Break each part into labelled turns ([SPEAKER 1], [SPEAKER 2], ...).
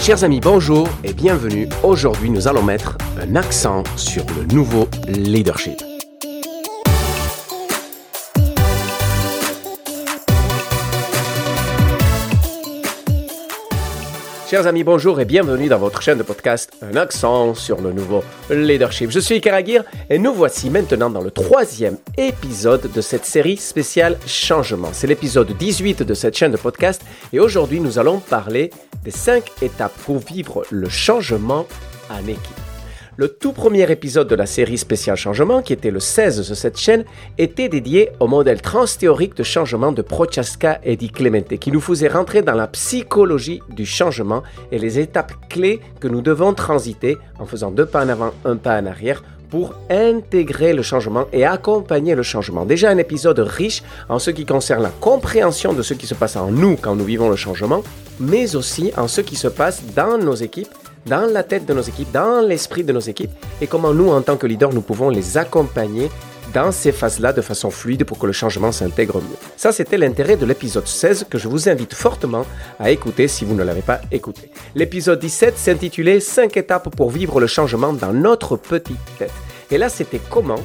[SPEAKER 1] Chers amis, bonjour et bienvenue. Aujourd'hui, nous allons mettre un accent sur le nouveau leadership. Chers amis, bonjour et bienvenue dans votre chaîne de podcast Un accent sur le nouveau leadership. Je suis Karagir et nous voici maintenant dans le troisième épisode de cette série spéciale Changement. C'est l'épisode 18 de cette chaîne de podcast et aujourd'hui nous allons parler des cinq étapes pour vivre le changement en équipe. Le tout premier épisode de la série spéciale changement, qui était le 16 de cette chaîne, était dédié au modèle transthéorique de changement de Prochaska et Di Clemente, qui nous faisait rentrer dans la psychologie du changement et les étapes clés que nous devons transiter en faisant deux pas en avant, un pas en arrière pour intégrer le changement et accompagner le changement. Déjà un épisode riche en ce qui concerne la compréhension de ce qui se passe en nous quand nous vivons le changement, mais aussi en ce qui se passe dans nos équipes dans la tête de nos équipes, dans l'esprit de nos équipes, et comment nous, en tant que leaders, nous pouvons les accompagner dans ces phases-là de façon fluide pour que le changement s'intègre mieux. Ça, c'était l'intérêt de l'épisode 16 que je vous invite fortement à écouter si vous ne l'avez pas écouté. L'épisode 17 s'intitulait 5 étapes pour vivre le changement dans notre petite tête. Et là, c'était comment,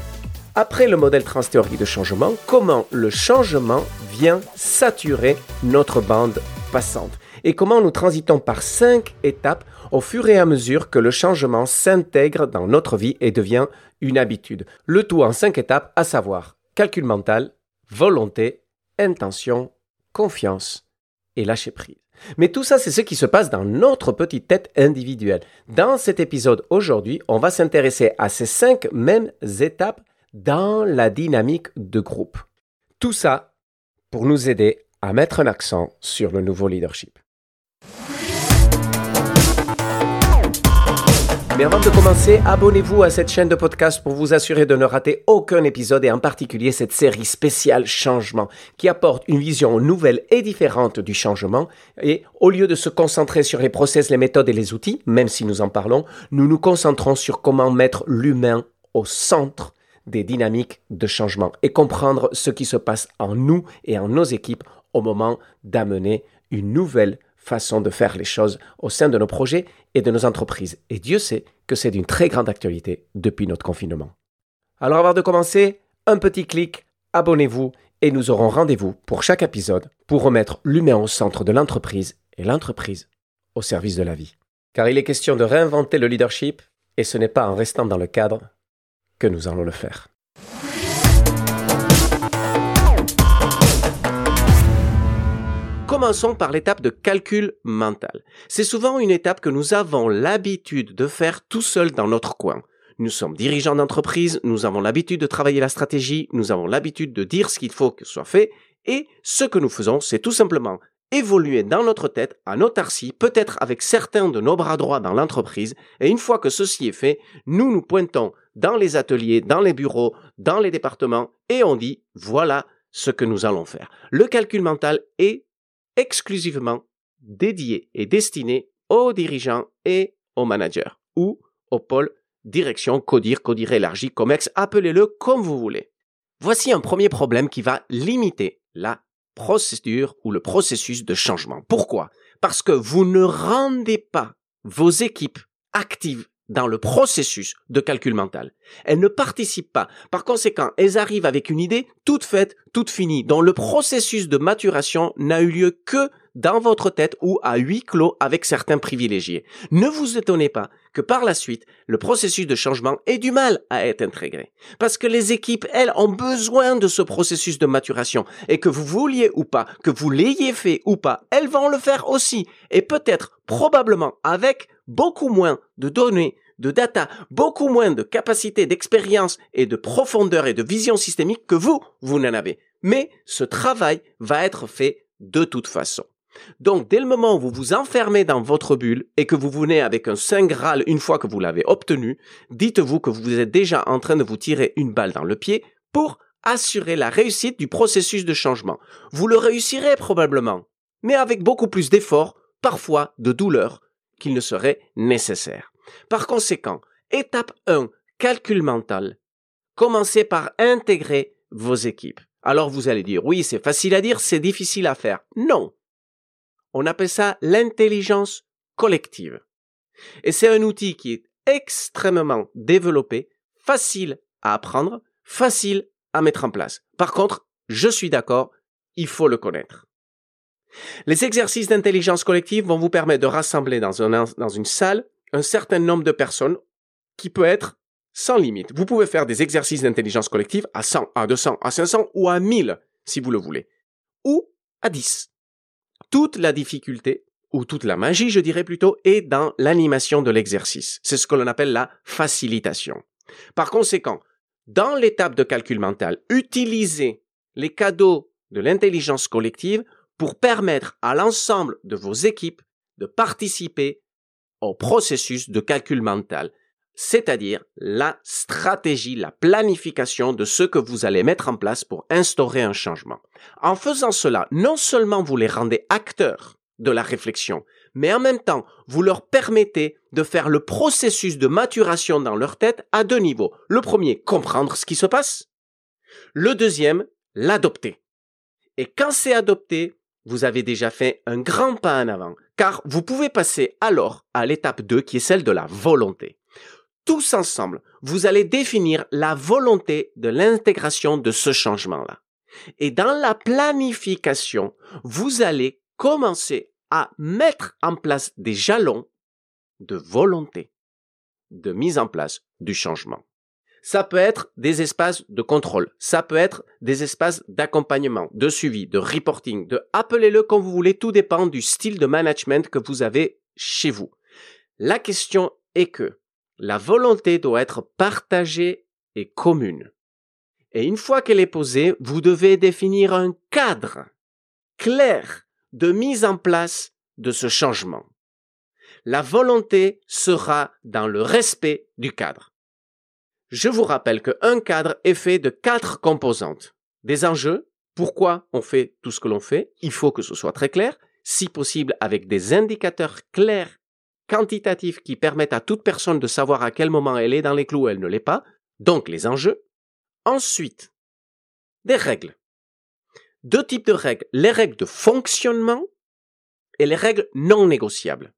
[SPEAKER 1] après le modèle transthéorique de changement, comment le changement vient saturer notre bande passante et comment nous transitons par cinq étapes au fur et à mesure que le changement s'intègre dans notre vie et devient une habitude. Le tout en cinq étapes, à savoir calcul mental, volonté, intention, confiance et lâcher prise. Mais tout ça, c'est ce qui se passe dans notre petite tête individuelle. Dans cet épisode aujourd'hui, on va s'intéresser à ces cinq mêmes étapes dans la dynamique de groupe. Tout ça pour nous aider à mettre un accent sur le nouveau leadership. Mais avant de commencer, abonnez-vous à cette chaîne de podcast pour vous assurer de ne rater aucun épisode et en particulier cette série spéciale Changement qui apporte une vision nouvelle et différente du changement. Et au lieu de se concentrer sur les process, les méthodes et les outils, même si nous en parlons, nous nous concentrons sur comment mettre l'humain au centre des dynamiques de changement et comprendre ce qui se passe en nous et en nos équipes au moment d'amener une nouvelle façon de faire les choses au sein de nos projets et de nos entreprises. Et Dieu sait que c'est d'une très grande actualité depuis notre confinement. Alors avant de commencer, un petit clic, abonnez-vous et nous aurons rendez-vous pour chaque épisode pour remettre l'humain au centre de l'entreprise et l'entreprise au service de la vie. Car il est question de réinventer le leadership et ce n'est pas en restant dans le cadre que nous allons le faire. Commençons par l'étape de calcul mental. C'est souvent une étape que nous avons l'habitude de faire tout seul dans notre coin. Nous sommes dirigeants d'entreprise, nous avons l'habitude de travailler la stratégie, nous avons l'habitude de dire ce qu'il faut que soit fait, et ce que nous faisons, c'est tout simplement évoluer dans notre tête en autarcie, peut-être avec certains de nos bras droits dans l'entreprise, et une fois que ceci est fait, nous nous pointons dans les ateliers, dans les bureaux, dans les départements, et on dit, voilà ce que nous allons faire. Le calcul mental est exclusivement dédié et destiné aux dirigeants et aux managers ou au pôle direction, codir, codir élargi, comex, appelez-le comme vous voulez. Voici un premier problème qui va limiter la procédure ou le processus de changement. Pourquoi? Parce que vous ne rendez pas vos équipes actives dans le processus de calcul mental. Elles ne participent pas. Par conséquent, elles arrivent avec une idée toute faite, toute finie, dont le processus de maturation n'a eu lieu que dans votre tête ou à huis clos avec certains privilégiés. Ne vous étonnez pas que par la suite, le processus de changement ait du mal à être intégré. Parce que les équipes, elles, ont besoin de ce processus de maturation. Et que vous vouliez ou pas, que vous l'ayez fait ou pas, elles vont le faire aussi. Et peut-être, probablement, avec beaucoup moins de données, de data, beaucoup moins de capacité d'expérience et de profondeur et de vision systémique que vous, vous n'en avez. Mais ce travail va être fait de toute façon. Donc, dès le moment où vous vous enfermez dans votre bulle et que vous venez avec un Saint Graal une fois que vous l'avez obtenu, dites-vous que vous êtes déjà en train de vous tirer une balle dans le pied pour assurer la réussite du processus de changement. Vous le réussirez probablement, mais avec beaucoup plus d'efforts, parfois de douleur, qu'il ne serait nécessaire. Par conséquent, étape 1, calcul mental. Commencez par intégrer vos équipes. Alors vous allez dire, oui, c'est facile à dire, c'est difficile à faire. Non. On appelle ça l'intelligence collective. Et c'est un outil qui est extrêmement développé, facile à apprendre, facile à mettre en place. Par contre, je suis d'accord, il faut le connaître. Les exercices d'intelligence collective vont vous permettre de rassembler dans, une salle un certain nombre de personnes qui peut être sans limite. Vous pouvez faire des exercices d'intelligence collective à 100, à 200, à 500 ou à 1000 si vous le voulez. Ou à 10. Toute la difficulté, ou toute la magie, je dirais plutôt, est dans l'animation de l'exercice. C'est ce que l'on appelle la facilitation. Par conséquent, dans l'étape de calcul mental, utilisez les cadeaux de l'intelligence collective pour permettre à l'ensemble de vos équipes de participer au processus de calcul mental, c'est-à-dire la stratégie, la planification de ce que vous allez mettre en place pour instaurer un changement. En faisant cela, non seulement vous les rendez acteurs de la réflexion, mais en même temps, vous leur permettez de faire le processus de maturation dans leur tête à deux niveaux. Le premier, comprendre ce qui se passe. Le deuxième, l'adopter. Et quand c'est adopté, vous avez déjà fait un grand pas en avant, car vous pouvez passer alors à l'étape 2 qui est celle de la volonté. Tous ensemble, vous allez définir la volonté de l'intégration de ce changement-là. Et dans la planification, vous allez commencer à mettre en place des jalons de volonté de mise en place du changement. Ça peut être des espaces de contrôle, ça peut être des espaces d'accompagnement, de suivi, de reporting, de appelez-le comme vous voulez, tout dépend du style de management que vous avez chez vous. La question est que la volonté doit être partagée et commune. Et une fois qu'elle est posée, vous devez définir un cadre clair de mise en place de ce changement. La volonté sera dans le respect du cadre. Je vous rappelle qu'un cadre est fait de quatre composantes. Des enjeux, pourquoi on fait tout ce que l'on fait, il faut que ce soit très clair, si possible avec des indicateurs clairs, quantitatifs qui permettent à toute personne de savoir à quel moment elle est dans les clous ou elle ne l'est pas, donc les enjeux. Ensuite, des règles. Deux types de règles, les règles de fonctionnement et les règles non négociables.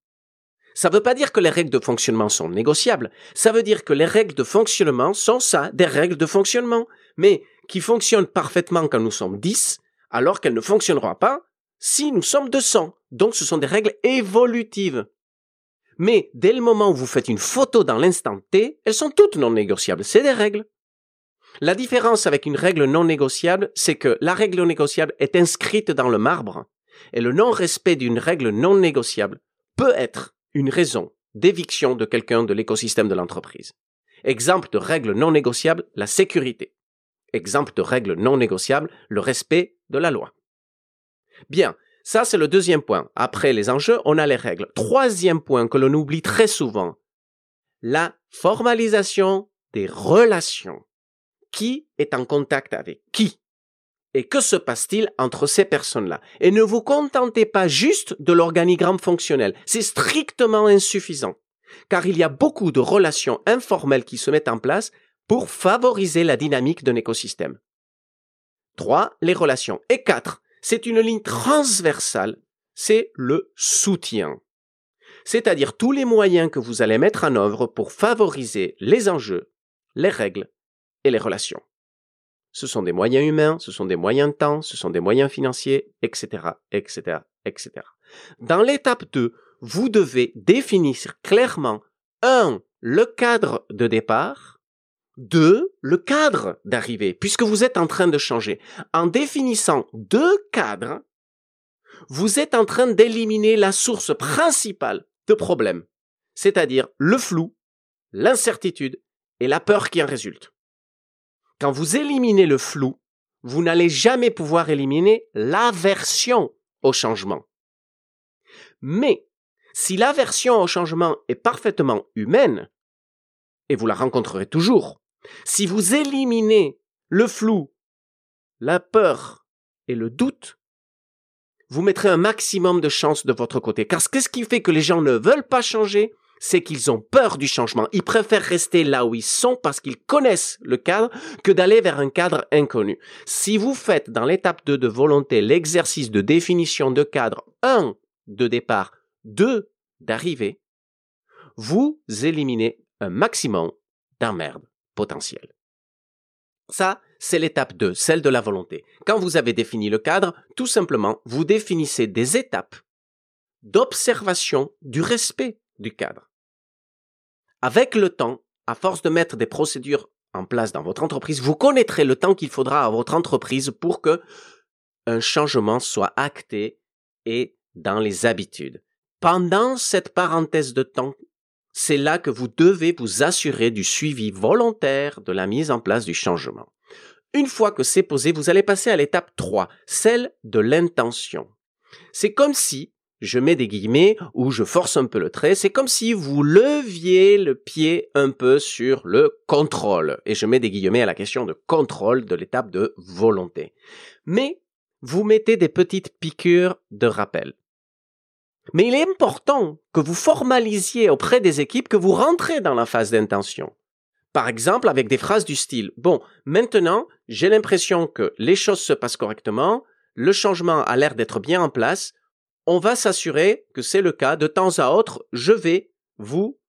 [SPEAKER 1] Ça ne veut pas dire que les règles de fonctionnement sont négociables. Ça veut dire que les règles de fonctionnement sont ça, des règles de fonctionnement, mais qui fonctionnent parfaitement quand nous sommes 10, alors qu'elles ne fonctionneront pas si nous sommes 200. Donc ce sont des règles évolutives. Mais dès le moment où vous faites une photo dans l'instant T, elles sont toutes non négociables. C'est des règles. La différence avec une règle non négociable, c'est que la règle non négociable est inscrite dans le marbre et le non-respect d'une règle non négociable peut être une raison d'éviction de quelqu'un de l'écosystème de l'entreprise. Exemple de règle non négociable, la sécurité. Exemple de règle non négociable, le respect de la loi. Bien, ça c'est le deuxième point. Après les enjeux, on a les règles. Troisième point que l'on oublie très souvent, la formalisation des relations. Qui est en contact avec qui? Et que se passe-t-il entre ces personnes-là? Et ne vous contentez pas juste de l'organigramme fonctionnel. C'est strictement insuffisant. Car il y a beaucoup de relations informelles qui se mettent en place pour favoriser la dynamique d'un écosystème. 3. Les relations. Et 4. C'est une ligne transversale. C'est le soutien. C'est-à-dire tous les moyens que vous allez mettre en œuvre pour favoriser les enjeux, les règles et les relations ce sont des moyens humains, ce sont des moyens de temps, ce sont des moyens financiers, etc., etc., etc. Dans l'étape 2, vous devez définir clairement 1. le cadre de départ, 2. le cadre d'arrivée, puisque vous êtes en train de changer. En définissant deux cadres, vous êtes en train d'éliminer la source principale de problème, c'est-à-dire le flou, l'incertitude et la peur qui en résulte. Quand vous éliminez le flou, vous n'allez jamais pouvoir éliminer l'aversion au changement. Mais si l'aversion au changement est parfaitement humaine, et vous la rencontrerez toujours, si vous éliminez le flou, la peur et le doute, vous mettrez un maximum de chances de votre côté. Car qu'est-ce qui fait que les gens ne veulent pas changer c'est qu'ils ont peur du changement. Ils préfèrent rester là où ils sont parce qu'ils connaissent le cadre que d'aller vers un cadre inconnu. Si vous faites dans l'étape 2 de volonté l'exercice de définition de cadre 1 de départ, 2 d'arrivée, vous éliminez un maximum d'emmerde potentiel. Ça, c'est l'étape 2, celle de la volonté. Quand vous avez défini le cadre, tout simplement, vous définissez des étapes d'observation du respect du cadre. Avec le temps, à force de mettre des procédures en place dans votre entreprise, vous connaîtrez le temps qu'il faudra à votre entreprise pour que un changement soit acté et dans les habitudes. Pendant cette parenthèse de temps, c'est là que vous devez vous assurer du suivi volontaire de la mise en place du changement. Une fois que c'est posé, vous allez passer à l'étape 3, celle de l'intention. C'est comme si, je mets des guillemets ou je force un peu le trait, c'est comme si vous leviez le pied un peu sur le contrôle. Et je mets des guillemets à la question de contrôle de l'étape de volonté. Mais vous mettez des petites piqûres de rappel. Mais il est important que vous formalisiez auprès des équipes que vous rentrez dans la phase d'intention. Par exemple, avec des phrases du style Bon, maintenant, j'ai l'impression que les choses se passent correctement, le changement a l'air d'être bien en place, on va s'assurer que c'est le cas. De temps à autre, je vais vous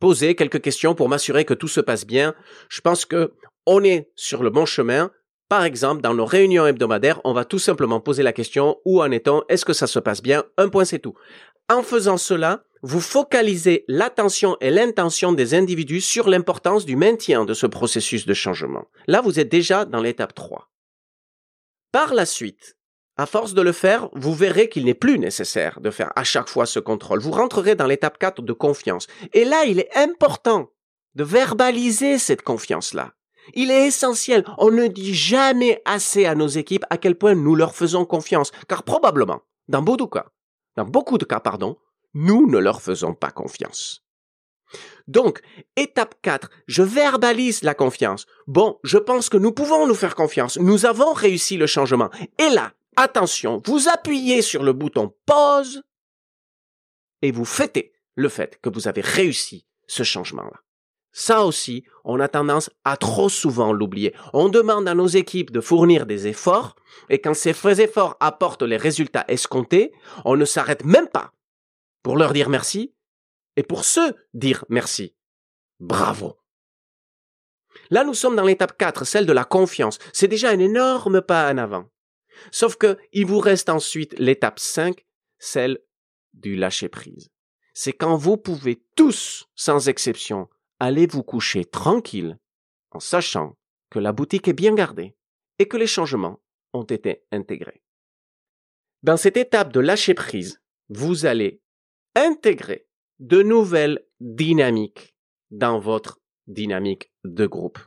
[SPEAKER 1] poser quelques questions pour m'assurer que tout se passe bien. Je pense que on est sur le bon chemin. Par exemple, dans nos réunions hebdomadaires, on va tout simplement poser la question où en est-on? Est-ce que ça se passe bien? Un point, c'est tout. En faisant cela, vous focalisez l'attention et l'intention des individus sur l'importance du maintien de ce processus de changement. Là, vous êtes déjà dans l'étape 3. Par la suite, à force de le faire, vous verrez qu'il n'est plus nécessaire de faire à chaque fois ce contrôle. Vous rentrerez dans l'étape 4 de confiance. Et là, il est important de verbaliser cette confiance-là. Il est essentiel. On ne dit jamais assez à nos équipes à quel point nous leur faisons confiance. Car probablement, dans beaucoup de cas, pardon, nous ne leur faisons pas confiance. Donc, étape 4, je verbalise la confiance. Bon, je pense que nous pouvons nous faire confiance. Nous avons réussi le changement. Et là, attention, vous appuyez sur le bouton pause et vous fêtez le fait que vous avez réussi ce changement-là. Ça aussi, on a tendance à trop souvent l'oublier. On demande à nos équipes de fournir des efforts, et quand ces efforts apportent les résultats escomptés, on ne s'arrête même pas pour leur dire merci et pour se dire merci. Bravo. Là, nous sommes dans l'étape 4, celle de la confiance. C'est déjà un énorme pas en avant. Sauf que il vous reste ensuite l'étape 5, celle du lâcher prise. C'est quand vous pouvez tous, sans exception, aller vous coucher tranquille en sachant que la boutique est bien gardée et que les changements ont été intégrés? Dans cette étape de lâcher prise, vous allez intégrer de nouvelles dynamiques dans votre dynamique de groupe.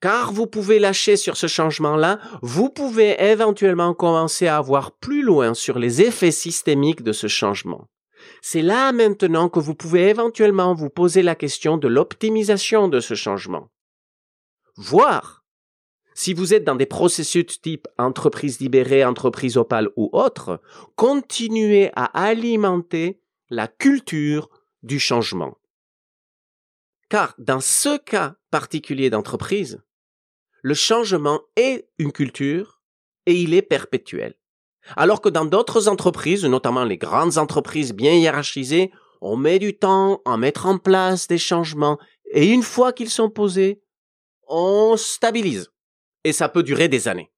[SPEAKER 1] Car vous pouvez lâcher sur ce changement-là, vous pouvez éventuellement commencer à voir plus loin sur les effets systémiques de ce changement. C'est là maintenant que vous pouvez éventuellement vous poser la question de l'optimisation de ce changement. Voir si vous êtes dans des processus type entreprise libérée, entreprise opale ou autre, continuez à alimenter la culture du changement. Car dans ce cas particulier d'entreprise, le changement est une culture et il est perpétuel. Alors que dans d'autres entreprises, notamment les grandes entreprises bien hiérarchisées, on met du temps à mettre en place des changements et une fois qu'ils sont posés, on stabilise. Et ça peut durer des années.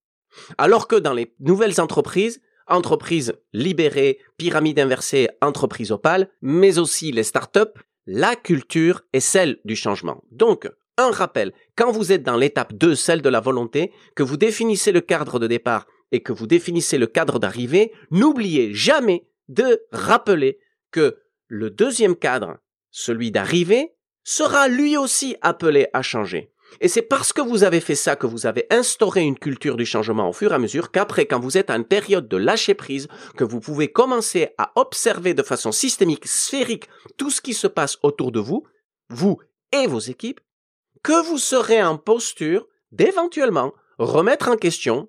[SPEAKER 1] Alors que dans les nouvelles entreprises, entreprises libérées, pyramide inversée, entreprises opales, mais aussi les startups, la culture est celle du changement. Donc, un rappel, quand vous êtes dans l'étape 2, celle de la volonté, que vous définissez le cadre de départ et que vous définissez le cadre d'arrivée, n'oubliez jamais de rappeler que le deuxième cadre, celui d'arrivée, sera lui aussi appelé à changer. Et c'est parce que vous avez fait ça que vous avez instauré une culture du changement au fur et à mesure qu'après, quand vous êtes une période de lâcher prise, que vous pouvez commencer à observer de façon systémique, sphérique, tout ce qui se passe autour de vous, vous et vos équipes, que vous serez en posture d'éventuellement remettre en question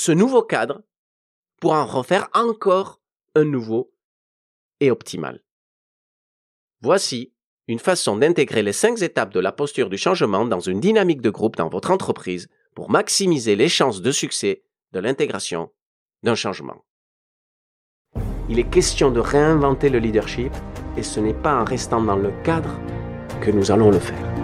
[SPEAKER 1] ce nouveau cadre pour en refaire encore un nouveau et optimal. Voici une façon d'intégrer les cinq étapes de la posture du changement dans une dynamique de groupe dans votre entreprise pour maximiser les chances de succès de l'intégration d'un changement. Il est question de réinventer le leadership et ce n'est pas en restant dans le cadre que nous allons le faire.